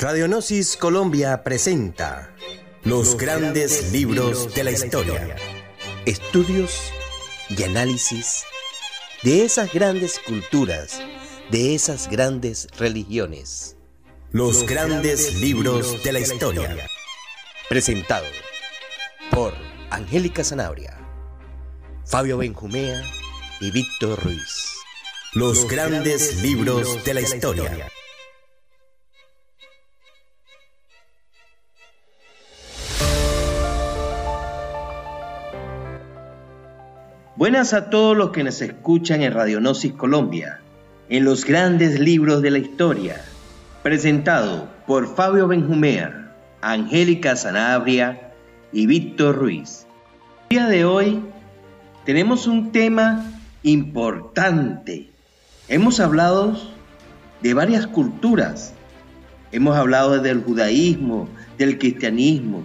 Radionosis Colombia presenta Los grandes libros de la historia. Estudios y análisis de esas grandes culturas, de esas grandes religiones. Los grandes libros de la historia. Presentado por Angélica Zanabria, Fabio Benjumea y Víctor Ruiz. Los grandes libros de la historia. Buenas a todos los que nos escuchan en Radionosis Colombia, en los grandes libros de la historia, presentado por Fabio Benjumea, Angélica Sanabria y Víctor Ruiz. El día de hoy tenemos un tema importante. Hemos hablado de varias culturas. Hemos hablado del judaísmo, del cristianismo.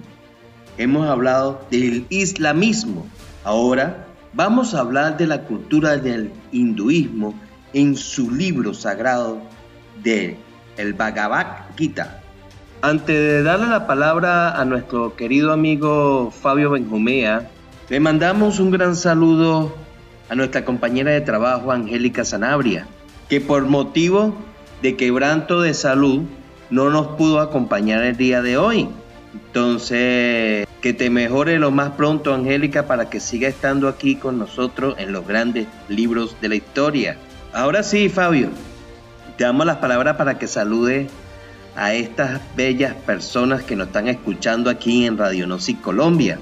Hemos hablado del islamismo. Ahora vamos a hablar de la cultura del hinduismo en su libro sagrado de el Bhagavad Gita. Antes de darle la palabra a nuestro querido amigo Fabio Benjumea, le mandamos un gran saludo a nuestra compañera de trabajo Angélica Sanabria, que por motivo de quebranto de salud no nos pudo acompañar el día de hoy. Entonces, que te mejore lo más pronto, Angélica, para que siga estando aquí con nosotros en los grandes libros de la historia. Ahora sí, Fabio, te damos las palabras para que salude a estas bellas personas que nos están escuchando aquí en Radionosis Colombia.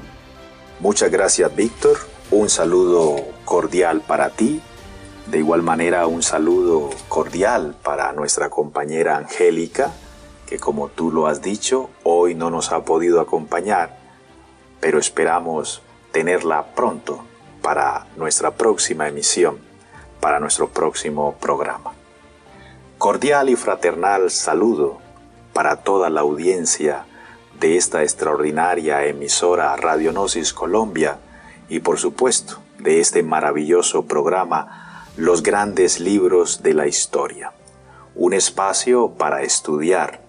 Muchas gracias, Víctor. Un saludo cordial para ti. De igual manera, un saludo cordial para nuestra compañera Angélica que como tú lo has dicho, hoy no nos ha podido acompañar, pero esperamos tenerla pronto para nuestra próxima emisión, para nuestro próximo programa. Cordial y fraternal saludo para toda la audiencia de esta extraordinaria emisora Radionosis Colombia y por supuesto de este maravilloso programa Los grandes libros de la historia. Un espacio para estudiar,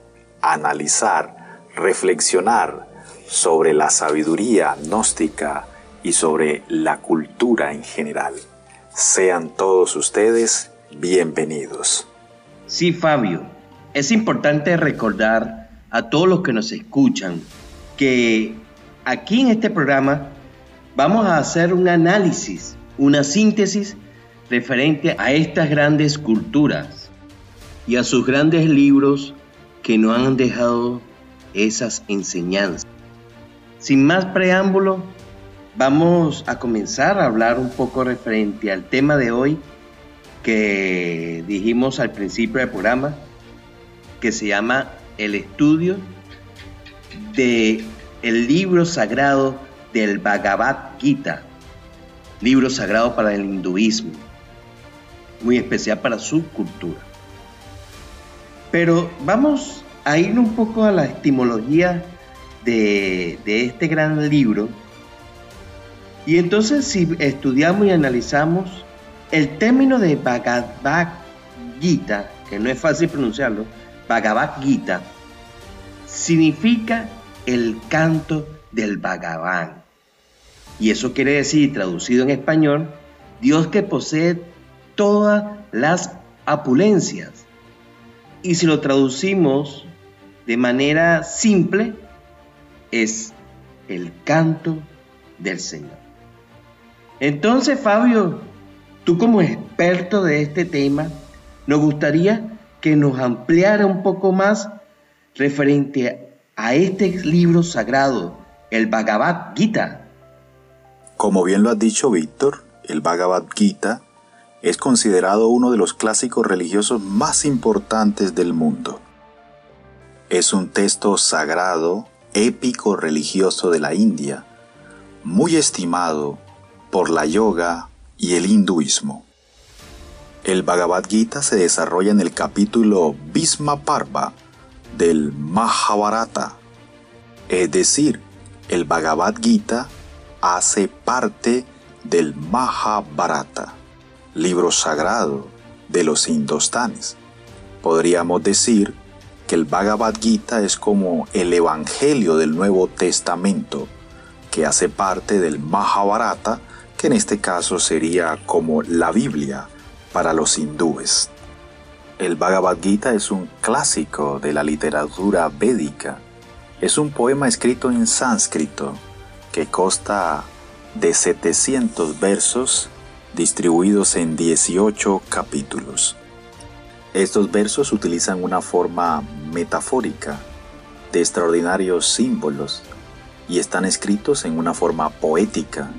analizar, reflexionar sobre la sabiduría gnóstica y sobre la cultura en general. Sean todos ustedes bienvenidos. Sí, Fabio, es importante recordar a todos los que nos escuchan que aquí en este programa vamos a hacer un análisis, una síntesis referente a estas grandes culturas y a sus grandes libros que no han dejado esas enseñanzas. Sin más preámbulo, vamos a comenzar a hablar un poco referente al tema de hoy que dijimos al principio del programa, que se llama el estudio de el libro sagrado del Bhagavad Gita, libro sagrado para el hinduismo, muy especial para su cultura. Pero vamos a ir un poco a la etimología de, este gran libro. Y entonces si estudiamos y analizamos el término de Bhagavad Gita, que no es fácil pronunciarlo, Bhagavad Gita, significa el canto del Bhagavan. Y eso quiere decir, traducido en español, Dios que posee todas las apulencias y si lo traducimos de manera simple, es el canto del Señor. Entonces, Fabio, tú como experto de este tema, nos gustaría que nos ampliara un poco más referente a este libro sagrado, el Bhagavad Gita. Como bien lo has dicho, Víctor, el Bhagavad Gita es considerado uno de los clásicos religiosos más importantes del mundo. Es un texto sagrado, épico religioso de la India, muy estimado por la yoga y el hinduismo. El Bhagavad Gita se desarrolla en el capítulo Bhisma Parva del Mahabharata, es decir, el Bhagavad Gita hace parte del Mahabharata libro sagrado de los indostanes. Podríamos decir que el Bhagavad Gita es como el Evangelio del Nuevo Testamento, que hace parte del Mahabharata, que en este caso sería como la Biblia para los hindúes. El Bhagavad Gita es un clásico de la literatura védica. Es un poema escrito en sánscrito que consta de 700 versos distribuidos en 18 capítulos. Estos versos utilizan una forma metafórica de extraordinarios símbolos y están escritos en una forma poética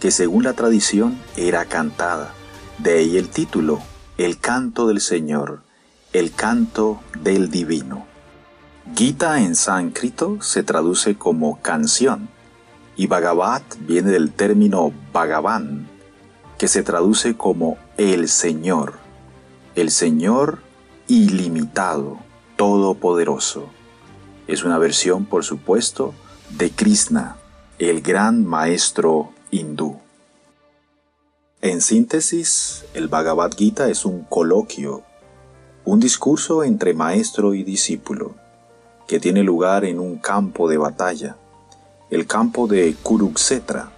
que según la tradición era cantada. De ahí el título, El canto del Señor, el canto del divino. Gita en sánscrito se traduce como canción y Bhagavat viene del término Bhagavan, que se traduce como el Señor el Señor ilimitado, todopoderoso. Es una versión, por supuesto, de Krishna, el gran maestro hindú. En síntesis, el Bhagavad Gita es un coloquio, un discurso entre maestro y discípulo, que tiene lugar en un campo de batalla, el campo de Kuruksetra,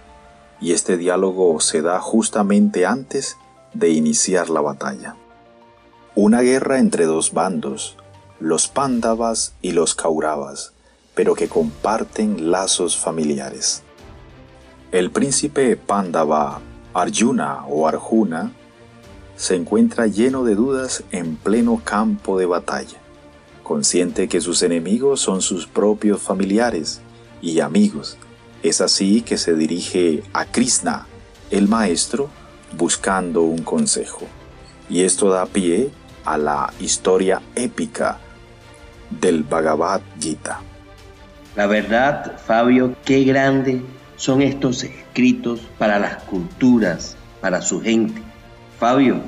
y este diálogo se da justamente antes de iniciar la batalla. Una guerra entre dos bandos, los Pándavas y los Kauravas, pero que comparten lazos familiares. El príncipe Pándava Arjuna o Arjuna se encuentra lleno de dudas en pleno campo de batalla, consciente que sus enemigos son sus propios familiares y amigos. Es así que se dirige a Krishna, el maestro, buscando un consejo. Y esto da pie a la historia épica del Bhagavad Gita. La verdad, Fabio, qué grande son estos escritos para las culturas, para su gente. Fabio,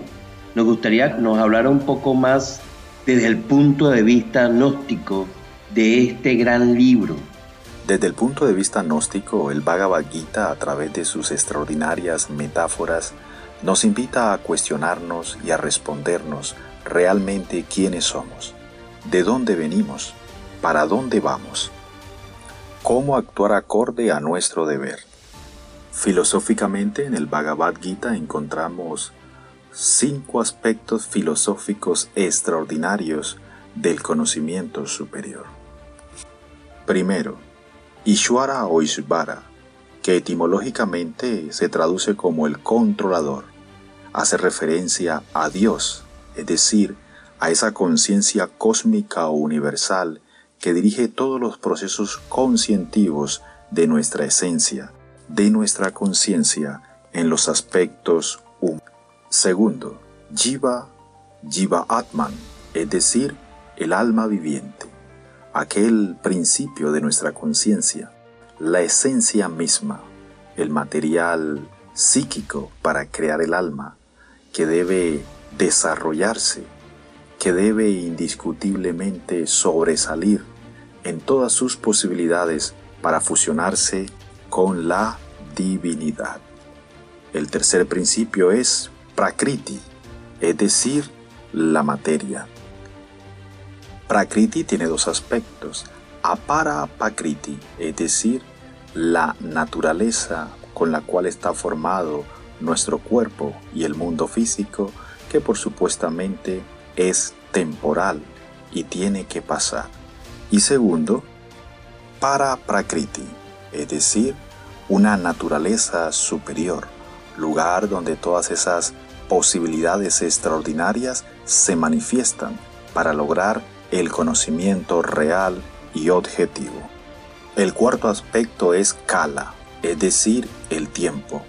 nos gustaría que nos hablara un poco más desde el punto de vista gnóstico de este gran libro. Desde el punto de vista gnóstico, el Bhagavad Gita, a través de sus extraordinarias metáforas, nos invita a cuestionarnos y a respondernos realmente quiénes somos, de dónde venimos, para dónde vamos, cómo actuar acorde a nuestro deber. Filosóficamente en el Bhagavad Gita encontramos cinco aspectos filosóficos extraordinarios del conocimiento superior. Primero, Ishwara o Ishvara, que etimológicamente se traduce como el controlador, hace referencia a Dios es decir, a esa conciencia cósmica o universal que dirige todos los procesos conscientivos de nuestra esencia, de nuestra conciencia en los aspectos humanos. Segundo, Jiva, Jiva Atman, es decir, el alma viviente, aquel principio de nuestra conciencia, la esencia misma, el material psíquico para crear el alma, que debe desarrollarse, que debe indiscutiblemente sobresalir en todas sus posibilidades para fusionarse con la divinidad. El tercer principio es Prakriti, es decir, la materia. Prakriti tiene dos aspectos. Apara Prakriti, es decir, la naturaleza con la cual está formado nuestro cuerpo y el mundo físico, que por supuestamente es temporal y tiene que pasar. Y segundo, para Prakriti, es decir, una naturaleza superior, lugar donde todas esas posibilidades extraordinarias se manifiestan para lograr el conocimiento real y objetivo. El cuarto aspecto es Kala, es decir, el tiempo.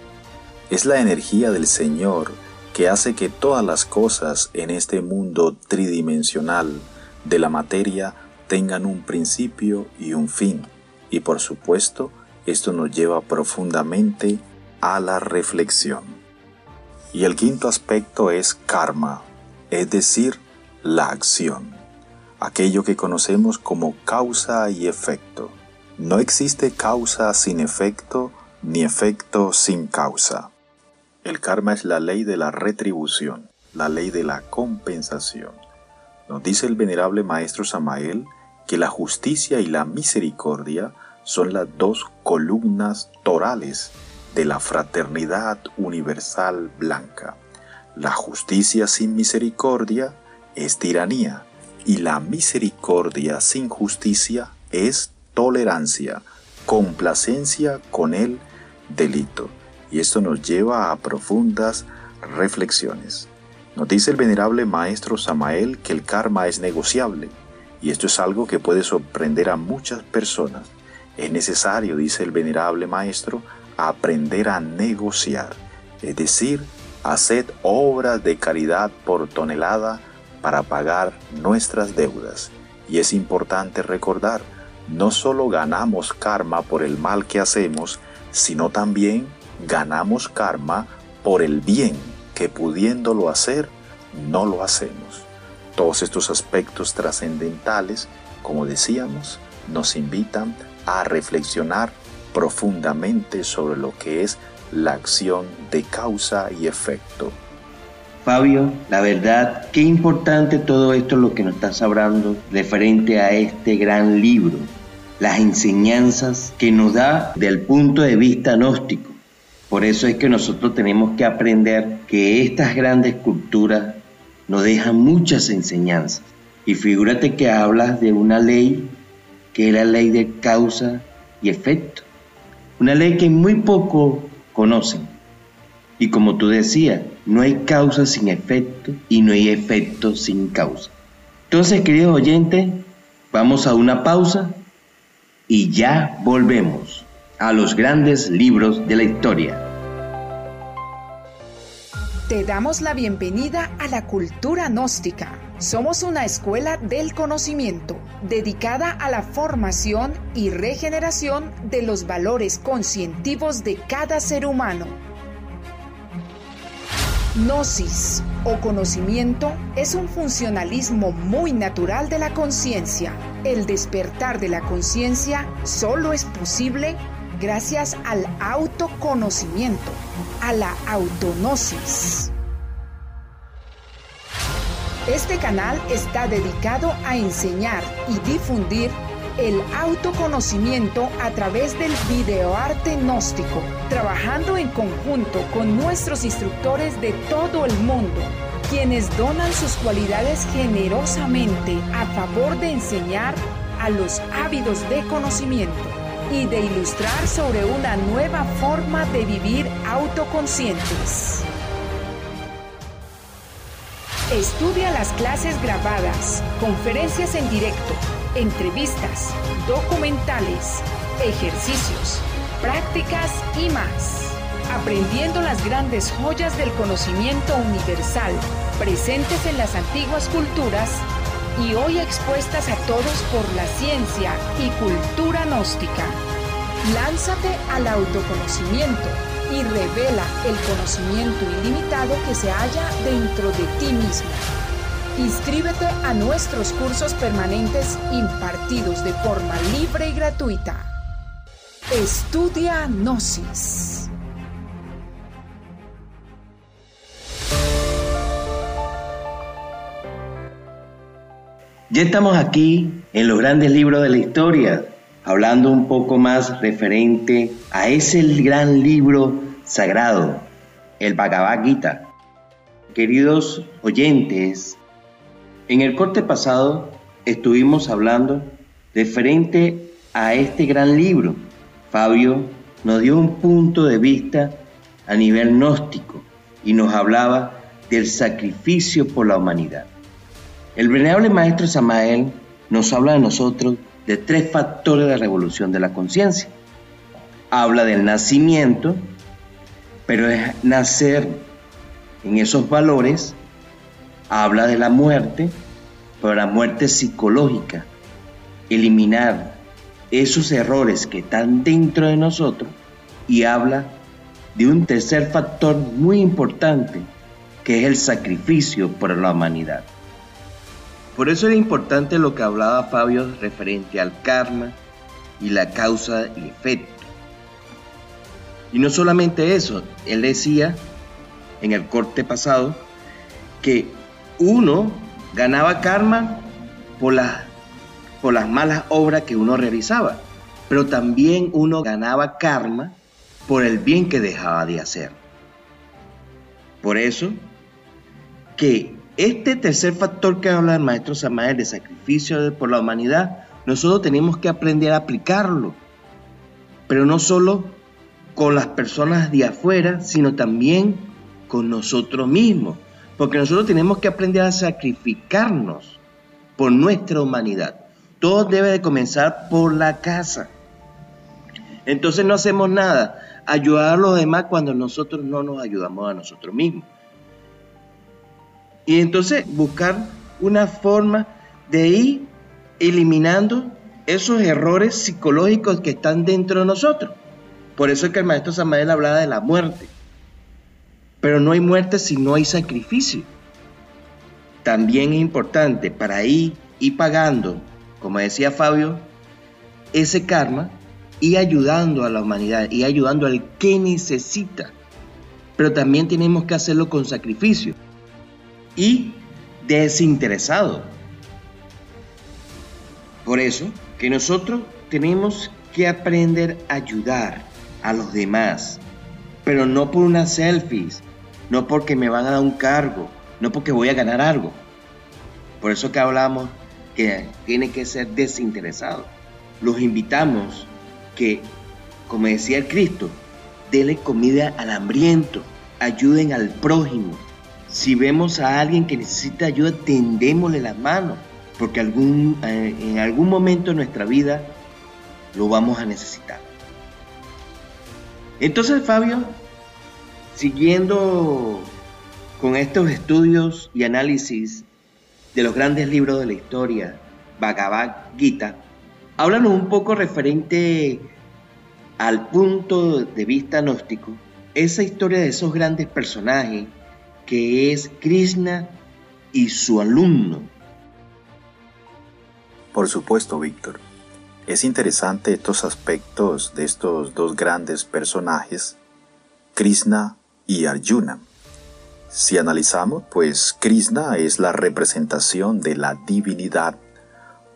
Es la energía del Señor que hace que todas las cosas en este mundo tridimensional de la materia tengan un principio y un fin. Y por supuesto, esto nos lleva profundamente a la reflexión. Y el quinto aspecto es karma, es decir, la acción, aquello que conocemos como causa y efecto. No existe causa sin efecto, ni efecto sin causa. El karma es la ley de la retribución, la ley de la compensación. Nos dice el venerable maestro Samael que la justicia y la misericordia son las dos columnas torales de la fraternidad universal blanca. La justicia sin misericordia es tiranía y la misericordia sin justicia es tolerancia, complacencia con el delito. Y esto nos lleva a profundas reflexiones. Nos dice el venerable maestro Samael que el karma es negociable y esto es algo que puede sorprender a muchas personas. Es necesario, dice el venerable maestro, aprender a negociar, es decir, hacer obras de caridad por tonelada para pagar nuestras deudas. Y es importante recordar, no solo ganamos karma por el mal que hacemos, sino también ganamos karma por el bien que pudiéndolo hacer, no lo hacemos. Todos estos aspectos trascendentales, como decíamos, nos invitan a reflexionar profundamente sobre lo que es la acción de causa y efecto. Fabio, la verdad, qué importante todo esto lo que nos estás hablando referente a este gran libro, las enseñanzas que nos da del punto de vista gnóstico. Por eso es que nosotros tenemos que aprender que estas grandes culturas nos deja muchas enseñanzas. Y figúrate que hablas de una ley que es la ley de causa y efecto. Una ley que muy poco conocen. Y como tú decías, no hay causa sin efecto y no hay efecto sin causa. Entonces, queridos oyentes, vamos a una pausa y ya volvemos a los grandes libros de la historia. Te damos la bienvenida a la cultura gnóstica. Somos una escuela del conocimiento dedicada a la formación y regeneración de los valores conscientivos de cada ser humano. Gnosis o conocimiento es un funcionalismo muy natural de la conciencia. El despertar de la conciencia solo es posible gracias al autoconocimiento, a la autonosis. Este canal está dedicado a enseñar y difundir el autoconocimiento a través del videoarte gnóstico, trabajando en conjunto con nuestros instructores de todo el mundo, quienes donan sus cualidades generosamente a favor de enseñar a los ávidos de conocimiento y de ilustrar sobre una nueva forma de vivir autoconscientes. Estudia las clases grabadas, conferencias en directo, entrevistas, documentales, ejercicios, prácticas y más. Aprendiendo las grandes joyas del conocimiento universal presentes en las antiguas culturas y hoy expuestas a todos por la ciencia y cultura gnóstica. Lánzate al autoconocimiento y revela el conocimiento ilimitado que se halla dentro de ti mismo. Inscríbete a nuestros cursos permanentes impartidos de forma libre y gratuita. Estudia Gnosis. Ya estamos aquí en los grandes libros de la historia, hablando un poco más referente a ese gran libro sagrado, el Bhagavad Gita. Queridos oyentes, en el corte pasado estuvimos hablando referente a este gran libro. Fabio nos dio un punto de vista a nivel gnóstico y nos hablaba del sacrificio por la humanidad. El venerable maestro Samael nos habla de nosotros de tres factores de revolución de la conciencia. Habla del nacimiento, pero es nacer en esos valores. Habla de la muerte, pero la muerte psicológica. Eliminar esos errores que están dentro de nosotros y habla de un tercer factor muy importante, que es el sacrificio por la humanidad. Por eso era importante lo que hablaba Fabio referente al karma y la causa y efecto. Y no solamente eso, él decía en el corte pasado que uno ganaba karma por las, por las malas obras que uno realizaba, pero también uno ganaba karma por el bien que dejaba de hacer. Por eso, que este tercer factor que habla el maestro Samael de sacrificio por la humanidad, nosotros tenemos que aprender a aplicarlo, pero no solo con las personas de afuera, sino también con nosotros mismos, porque nosotros tenemos que aprender a sacrificarnos por nuestra humanidad. Todo debe de comenzar por la casa. Entonces no hacemos nada, ayudar a los demás cuando nosotros no nos ayudamos a nosotros mismos. Y entonces buscar una forma de ir eliminando esos errores psicológicos que están dentro de nosotros. Por eso es que el maestro Samael hablaba de la muerte. Pero no hay muerte si no hay sacrificio. También es importante para ir, ir pagando, como decía Fabio, ese karma y ayudando a la humanidad y ayudando al que necesita. Pero también tenemos que hacerlo con sacrificio y desinteresado. Por eso que nosotros tenemos que aprender a ayudar a los demás, pero no por unas selfies, no porque me van a dar un cargo, no porque voy a ganar algo. Por eso que hablamos que tiene que ser desinteresado. Los invitamos que, como decía el Cristo, denle comida al hambriento, ayuden al prójimo. Si vemos a alguien que necesita ayuda, tendémosle la mano, porque eh, en algún momento de nuestra vida lo vamos a necesitar. Entonces, Fabio, siguiendo con estos estudios y análisis de los grandes libros de la historia, Bhagavad Gita, háblanos un poco referente al punto de vista gnóstico, esa historia de esos grandes personajes que es Krishna y su alumno. Por supuesto, Víctor. Es interesante estos aspectos de estos dos grandes personajes, Krishna y Arjuna. Si analizamos, pues Krishna es la representación de la divinidad.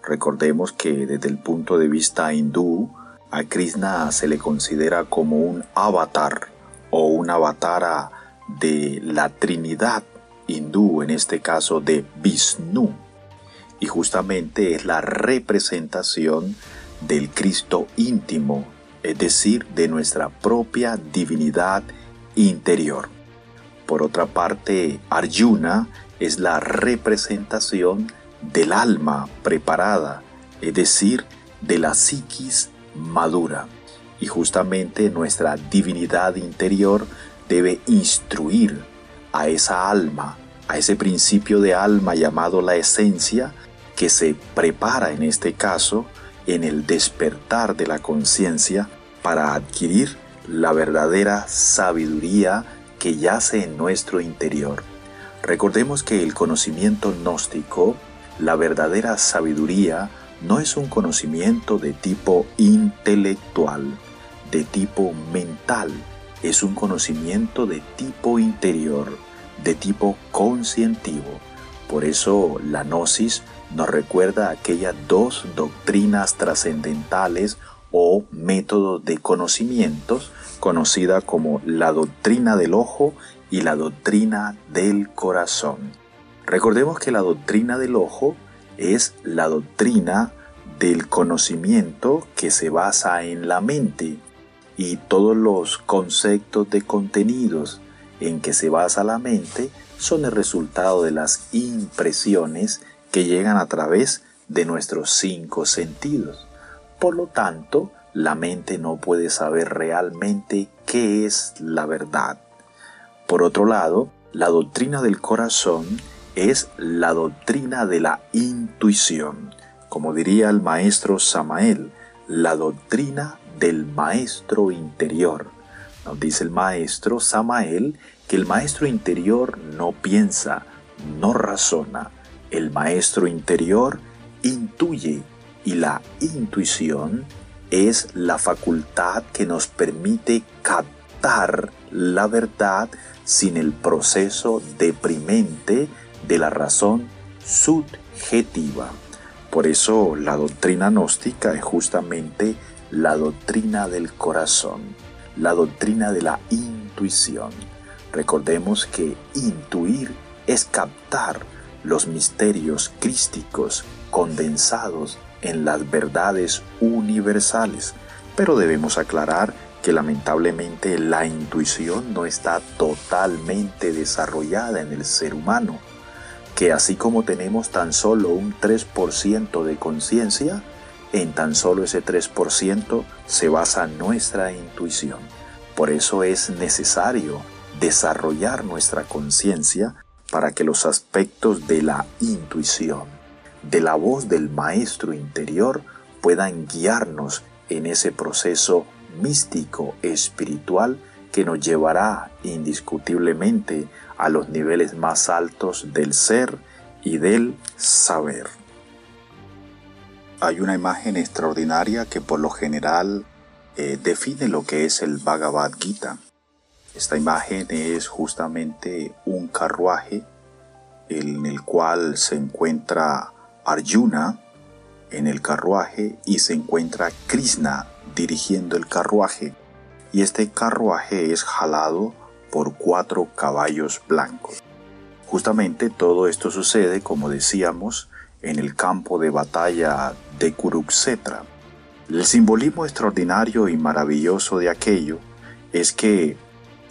Recordemos que desde el punto de vista hindú, a Krishna se le considera como un avatar o un avatar de la Trinidad hindú, en este caso de Vishnu. Y justamente es la representación del Cristo íntimo, es decir, de nuestra propia divinidad interior. Por otra parte, Arjuna es la representación del alma preparada, es decir, de la psiquis madura. Y justamente nuestra divinidad interior debe instruir a esa alma, a ese principio de alma llamado la esencia, que se prepara en este caso en el despertar de la conciencia para adquirir la verdadera sabiduría que yace en nuestro interior. Recordemos que el conocimiento gnóstico, la verdadera sabiduría, no es un conocimiento de tipo intelectual, de tipo mental, es un conocimiento de tipo interior, de tipo conscientivo. Por eso la gnosis nos recuerda aquellas dos doctrinas trascendentales o métodos de conocimientos conocida como la doctrina del ojo y la doctrina del corazón. Recordemos que la doctrina del ojo es la doctrina del conocimiento que se basa en la mente y todos los conceptos de contenidos en que se basa la mente son el resultado de las impresiones que llegan a través de nuestros cinco sentidos. Por lo tanto, la mente no puede saber realmente qué es la verdad. Por otro lado, la doctrina del corazón es la doctrina de la intuición, como diría el maestro Samael, la doctrina del maestro interior. Nos dice el maestro Samael que el maestro interior no piensa, no razona, el maestro interior intuye y la intuición es la facultad que nos permite captar la verdad sin el proceso deprimente de la razón subjetiva. Por eso la doctrina gnóstica es justamente la doctrina del corazón, la doctrina de la intuición. Recordemos que intuir es captar los misterios crísticos condensados en las verdades universales, pero debemos aclarar que lamentablemente la intuición no está totalmente desarrollada en el ser humano, que así como tenemos tan solo un 3% de conciencia, en tan solo ese 3% se basa nuestra intuición. Por eso es necesario desarrollar nuestra conciencia para que los aspectos de la intuición, de la voz del maestro interior, puedan guiarnos en ese proceso místico espiritual que nos llevará indiscutiblemente a los niveles más altos del ser y del saber. Hay una imagen extraordinaria que por lo general eh, define lo que es el Bhagavad Gita. Esta imagen es justamente un carruaje en el cual se encuentra Arjuna en el carruaje y se encuentra Krishna dirigiendo el carruaje y este carruaje es jalado por cuatro caballos blancos. Justamente todo esto sucede, como decíamos, en el campo de batalla de Kuruksetra. El simbolismo extraordinario y maravilloso de aquello es que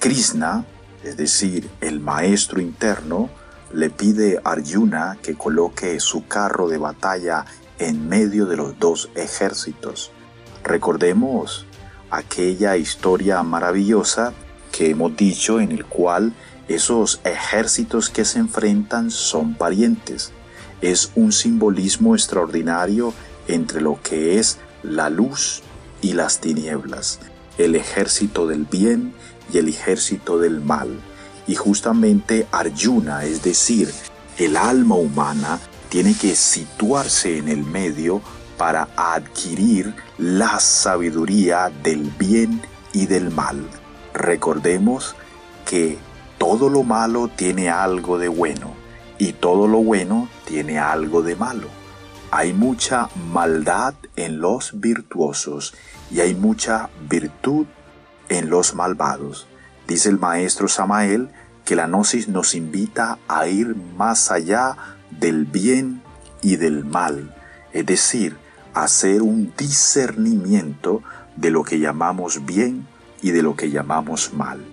Krishna, es decir, el maestro interno, le pide a Arjuna que coloque su carro de batalla en medio de los dos ejércitos Recordemos aquella historia maravillosa que hemos dicho en el cual esos ejércitos que se enfrentan son parientes. Es un simbolismo extraordinario entre lo que es la luz y las tinieblas, el ejército del bien y el ejército del mal. Y justamente Arjuna, es decir, el alma humana, tiene que situarse en el medio para adquirir la sabiduría del bien y del mal. Recordemos que todo lo malo tiene algo de bueno y todo lo bueno tiene algo de malo. Hay mucha maldad en los virtuosos y hay mucha virtud en los malvados. Dice el maestro Samael que la gnosis nos invita a ir más allá del bien y del mal, es decir, hacer un discernimiento de lo que llamamos bien y de lo que llamamos mal.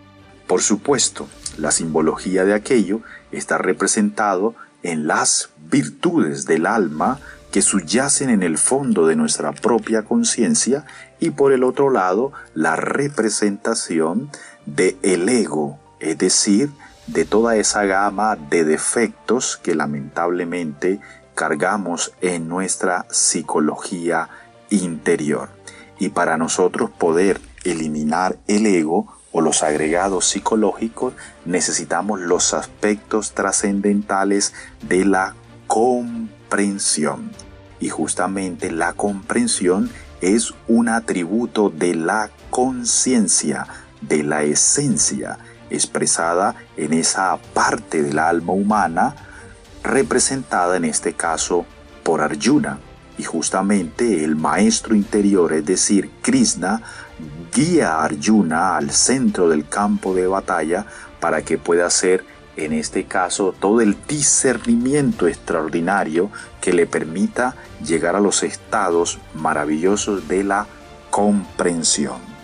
Por supuesto, la simbología de aquello está representado en las virtudes del alma que subyacen en el fondo de nuestra propia conciencia y por el otro lado la representación de el ego, es decir, de toda esa gama de defectos que lamentablemente cargamos en nuestra psicología interior. Y para nosotros poder eliminar el ego o los agregados psicológicos, necesitamos los aspectos trascendentales de la comprensión. Y justamente la comprensión es un atributo de la conciencia, de la esencia, expresada en esa parte del alma humana representada en este caso por Arjuna. Y justamente el maestro interior, es decir, Krishna, guía a Arjuna al centro del campo de batalla para que pueda hacer en este caso todo el discernimiento extraordinario que le permita llegar a los estados maravillosos de la comprensión.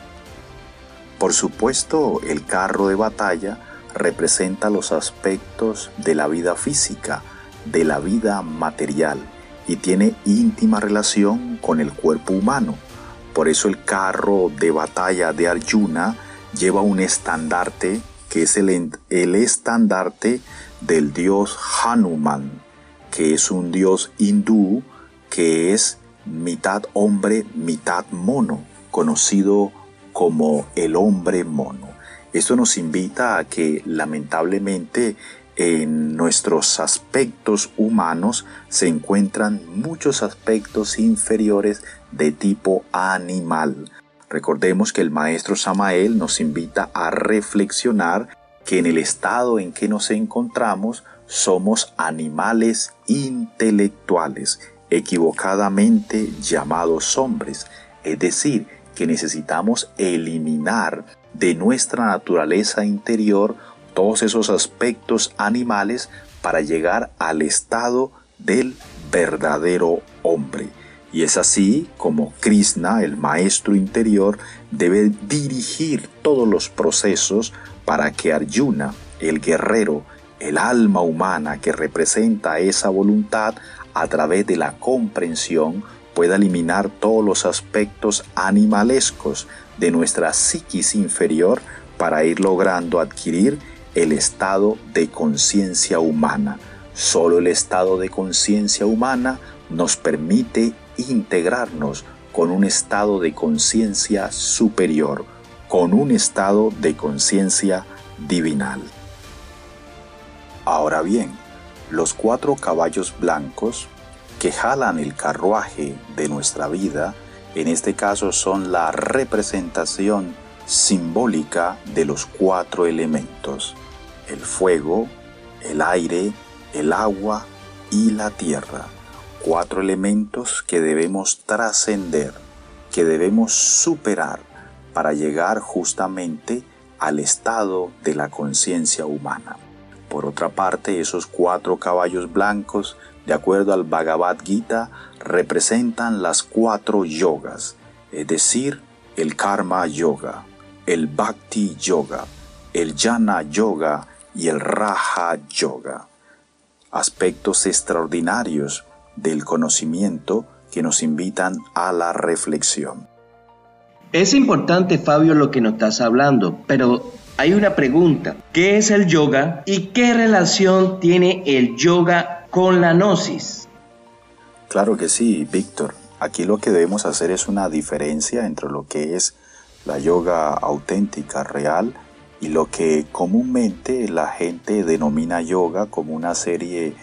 Por supuesto, el carro de batalla representa los aspectos de la vida física, de la vida material y tiene íntima relación con el cuerpo humano. Por eso el carro de batalla de Arjuna lleva un estandarte que es el, el estandarte del dios Hanuman, que es un dios hindú que es mitad hombre, mitad mono, conocido como el hombre mono. Esto nos invita a que lamentablemente en nuestros aspectos humanos se encuentran muchos aspectos inferiores de tipo animal. Recordemos que el maestro Samael nos invita a reflexionar que en el estado en que nos encontramos somos animales intelectuales, equivocadamente llamados hombres, es decir, que necesitamos eliminar de nuestra naturaleza interior todos esos aspectos animales para llegar al estado del verdadero hombre. Y es así como Krishna, el maestro interior, debe dirigir todos los procesos para que Arjuna, el guerrero, el alma humana que representa esa voluntad, a través de la comprensión, pueda eliminar todos los aspectos animalescos de nuestra psiquis inferior para ir logrando adquirir el estado de conciencia humana. Solo el estado de conciencia humana nos permite integrarnos con un estado de conciencia superior, con un estado de conciencia divinal. Ahora bien, los cuatro caballos blancos que jalan el carruaje de nuestra vida, en este caso son la representación simbólica de los cuatro elementos, el fuego, el aire, el agua y la tierra cuatro elementos que debemos trascender, que debemos superar para llegar justamente al estado de la conciencia humana. Por otra parte, esos cuatro caballos blancos, de acuerdo al Bhagavad Gita, representan las cuatro yogas, es decir, el karma yoga, el bhakti yoga, el jnana yoga y el raja yoga. Aspectos extraordinarios del conocimiento que nos invitan a la reflexión. Es importante, Fabio, lo que nos estás hablando, pero hay una pregunta. ¿Qué es el yoga y qué relación tiene el yoga con la gnosis? Claro que sí, Víctor. Aquí lo que debemos hacer es una diferencia entre lo que es la yoga auténtica, real, y lo que comúnmente la gente denomina yoga como una serie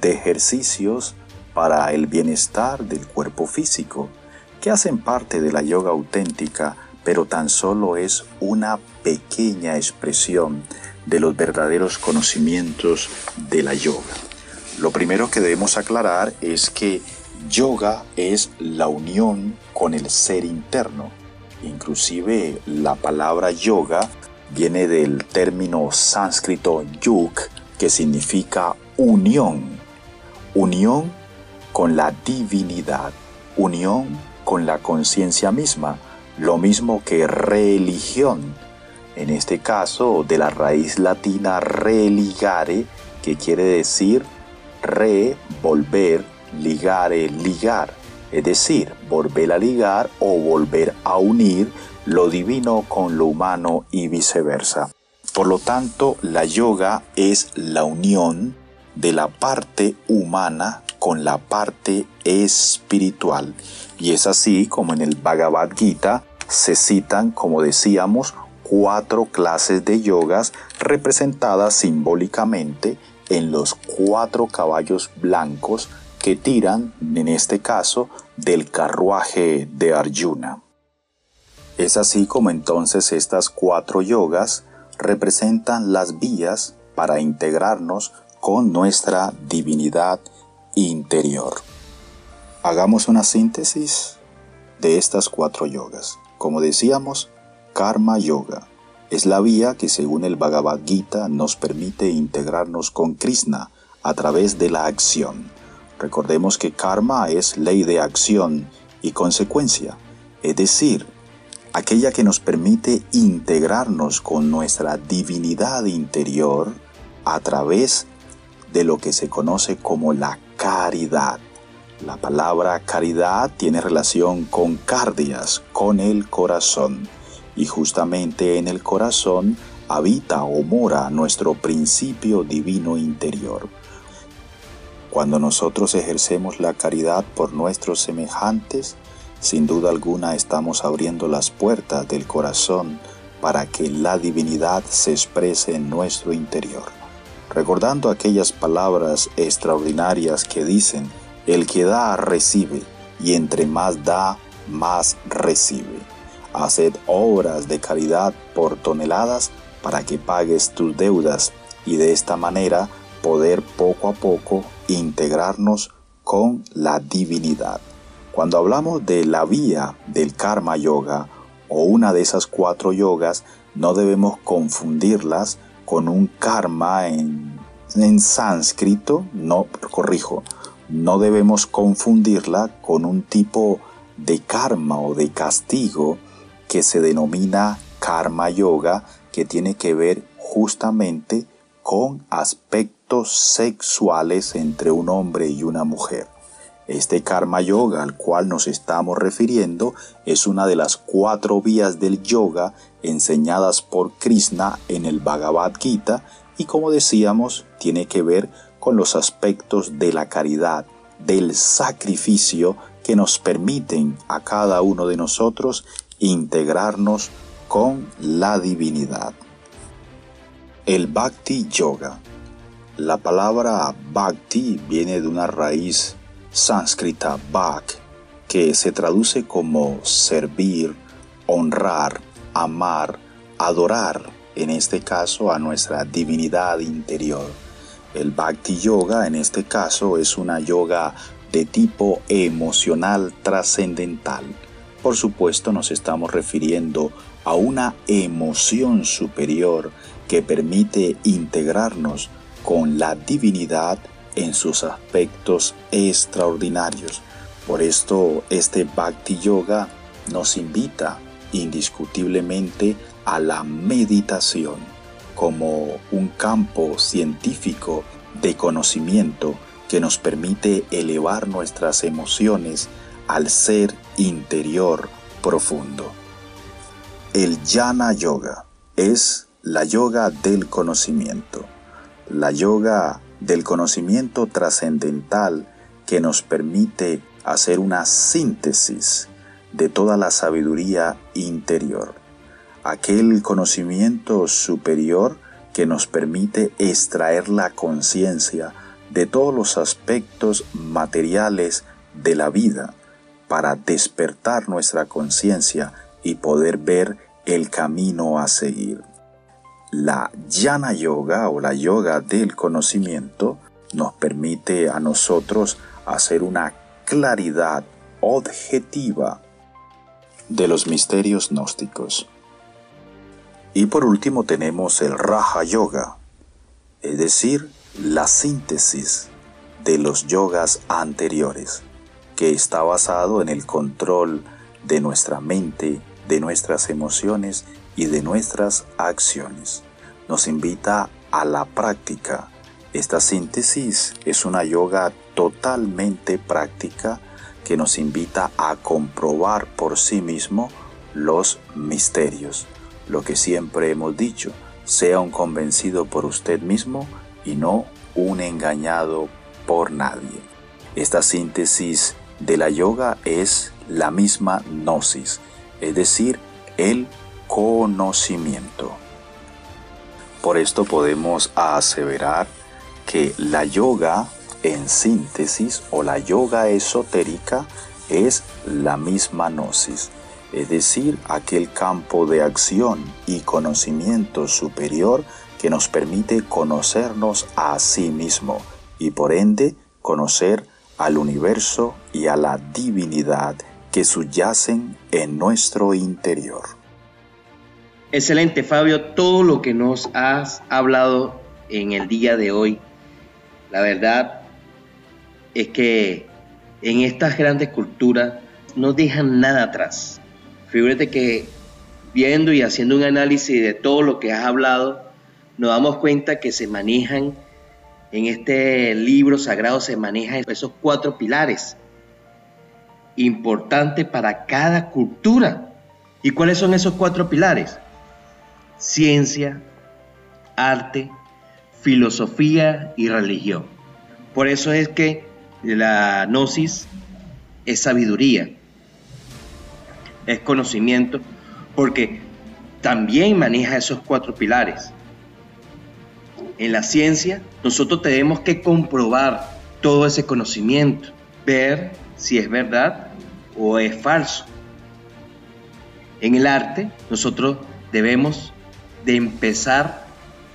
de ejercicios para el bienestar del cuerpo físico, que hacen parte de la yoga auténtica, pero tan solo es una pequeña expresión de los verdaderos conocimientos de la yoga. Lo primero que debemos aclarar es que yoga es la unión con el ser interno. Inclusive la palabra yoga viene del término sánscrito yug, que significa unión. Unión con la divinidad, unión con la conciencia misma, lo mismo que religión, en este caso de la raíz latina religare, que quiere decir re, volver, ligare, ligar, es decir, volver a ligar o volver a unir lo divino con lo humano y viceversa. Por lo tanto, la yoga es la unión de la parte humana con la parte espiritual. Y es así como en el Bhagavad Gita se citan, como decíamos, cuatro clases de yogas representadas simbólicamente en los cuatro caballos blancos que tiran, en este caso, del carruaje de Arjuna. Es así como entonces estas cuatro yogas representan las vías para integrarnos con nuestra divinidad interior. Hagamos una síntesis de estas cuatro yogas. Como decíamos, Karma Yoga es la vía que según el Bhagavad Gita nos permite integrarnos con Krishna a través de la acción. Recordemos que karma es ley de acción y consecuencia, es decir, aquella que nos permite integrarnos con nuestra divinidad interior a través de lo que se conoce como la caridad. La palabra caridad tiene relación con cardias, con el corazón, y justamente en el corazón habita o mora nuestro principio divino interior. Cuando nosotros ejercemos la caridad por nuestros semejantes, sin duda alguna estamos abriendo las puertas del corazón para que la divinidad se exprese en nuestro interior recordando aquellas palabras extraordinarias que dicen, el que da recibe, y entre más da, más recibe. Haced obras de caridad por toneladas para que pagues tus deudas, y de esta manera poder poco a poco integrarnos con la divinidad. Cuando hablamos de la vía del karma yoga o una de esas cuatro yogas, no debemos confundirlas con un karma en, en sánscrito, no, corrijo, no debemos confundirla con un tipo de karma o de castigo que se denomina karma yoga, que tiene que ver justamente con aspectos sexuales entre un hombre y una mujer. Este karma yoga al cual nos estamos refiriendo es una de las cuatro vías del yoga enseñadas por Krishna en el Bhagavad Gita y como decíamos tiene que ver con los aspectos de la caridad, del sacrificio que nos permiten a cada uno de nosotros integrarnos con la divinidad. El Bhakti Yoga. La palabra Bhakti viene de una raíz sánscrita Bhak, que se traduce como servir, honrar, amar, adorar, en este caso a nuestra divinidad interior. El Bhakti Yoga en este caso es una yoga de tipo emocional trascendental. Por supuesto nos estamos refiriendo a una emoción superior que permite integrarnos con la divinidad en sus aspectos extraordinarios. Por esto este Bhakti Yoga nos invita indiscutiblemente a la meditación como un campo científico de conocimiento que nos permite elevar nuestras emociones al ser interior profundo. El Jnana Yoga es la yoga del conocimiento, la yoga del conocimiento trascendental que nos permite hacer una síntesis de toda la sabiduría interior, aquel conocimiento superior que nos permite extraer la conciencia de todos los aspectos materiales de la vida para despertar nuestra conciencia y poder ver el camino a seguir. La Jnana Yoga o la yoga del conocimiento nos permite a nosotros hacer una claridad objetiva de los misterios gnósticos. Y por último tenemos el Raja Yoga, es decir, la síntesis de los yogas anteriores, que está basado en el control de nuestra mente, de nuestras emociones y de nuestras acciones. Nos invita a la práctica. Esta síntesis es una yoga totalmente práctica que nos invita a comprobar por sí mismo los misterios. Lo que siempre hemos dicho, sea un convencido por usted mismo y no un engañado por nadie. Esta síntesis de la yoga es la misma gnosis, es decir, el conocimiento. Por esto podemos aseverar que la yoga en síntesis o la yoga esotérica es la misma gnosis, es decir, aquel campo de acción y conocimiento superior que nos permite conocernos a sí mismo y por ende conocer al universo y a la divinidad que subyacen en nuestro interior. Excelente, Fabio, todo lo que nos has hablado en el día de hoy. La verdad es que en estas grandes culturas no dejan nada atrás. Fíjate que viendo y haciendo un análisis de todo lo que has hablado, nos damos cuenta que se manejan en este libro sagrado, se manejan esos cuatro pilares importante para cada cultura. ¿Y cuáles son esos cuatro pilares? Ciencia, arte, filosofía y religión. Por eso es que la gnosis es sabiduría, es conocimiento, porque también maneja esos cuatro pilares. En la ciencia, nosotros tenemos que comprobar todo ese conocimiento, ver si es verdad o es falso. En el arte nosotros debemos de empezar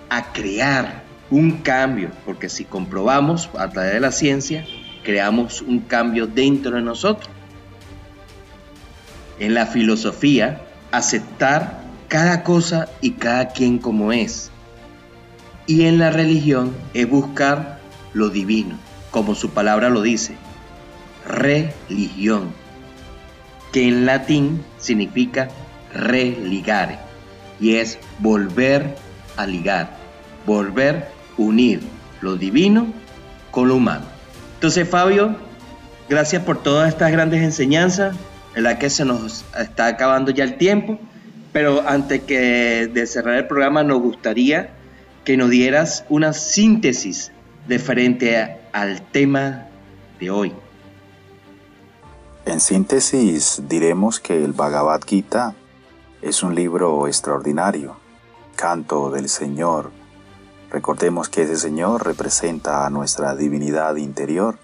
a crear un cambio, porque si comprobamos a través de la ciencia, creamos un cambio dentro de nosotros. En la filosofía, aceptar cada cosa y cada quien como es. Y en la religión es buscar lo divino, como su palabra lo dice, religión, que en latín significa religare, y es volver a ligar, volver a unir lo divino con lo humano. Entonces, Fabio, gracias por todas estas grandes enseñanzas, en la que se nos está acabando ya el tiempo, pero antes que de cerrar el programa nos gustaría que nos dieras una síntesis de frente al tema de hoy. En síntesis diremos que el Bhagavad Gita es un libro extraordinario, canto del Señor. Recordemos que ese Señor representa a nuestra divinidad interior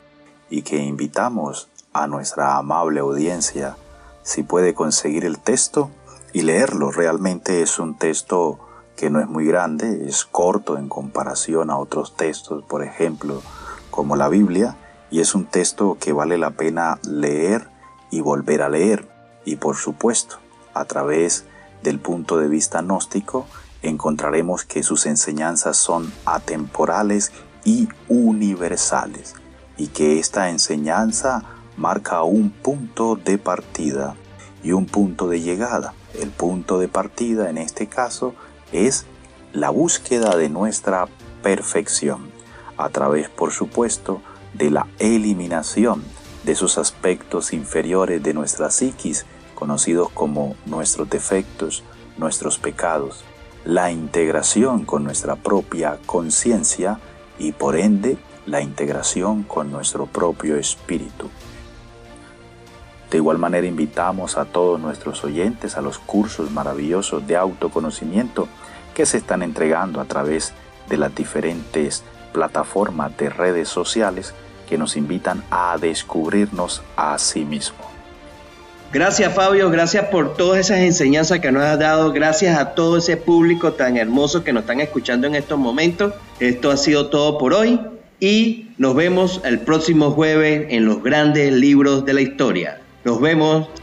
y que invitamos a nuestra amable audiencia si puede conseguir el texto y leerlo. Realmente es un texto que no es muy grande, es corto en comparación a otros textos, por ejemplo, como la Biblia, y es un texto que vale la pena leer y volver a leer. Y por supuesto, a través del punto de vista gnóstico, encontraremos que sus enseñanzas son atemporales y universales, y que esta enseñanza marca un punto de partida y un punto de llegada. El punto de partida en este caso es la búsqueda de nuestra perfección, a través, por supuesto, de la eliminación de esos aspectos inferiores de nuestra psiquis, conocidos como nuestros defectos, nuestros pecados, la integración con nuestra propia conciencia y por ende la integración con nuestro propio espíritu. De igual manera invitamos a todos nuestros oyentes a los cursos maravillosos de autoconocimiento que se están entregando a través de las diferentes plataformas de redes sociales que nos invitan a descubrirnos a sí mismo. Gracias Fabio, gracias por todas esas enseñanzas que nos has dado, gracias a todo ese público tan hermoso que nos están escuchando en estos momentos. Esto ha sido todo por hoy y nos vemos el próximo jueves en los grandes libros de la historia. Nos vemos.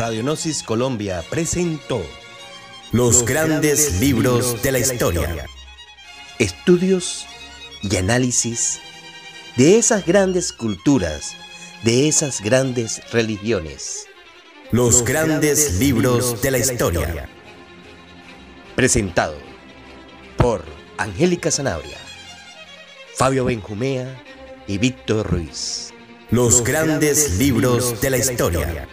Radionosis Colombia presentó Los grandes libros de la historia. Estudios y análisis de esas grandes culturas, de esas grandes religiones. Los grandes libros de la historia. Presentado por Angélica Zanabria, Fabio Benjumea y Víctor Ruiz. Los grandes libros de la historia.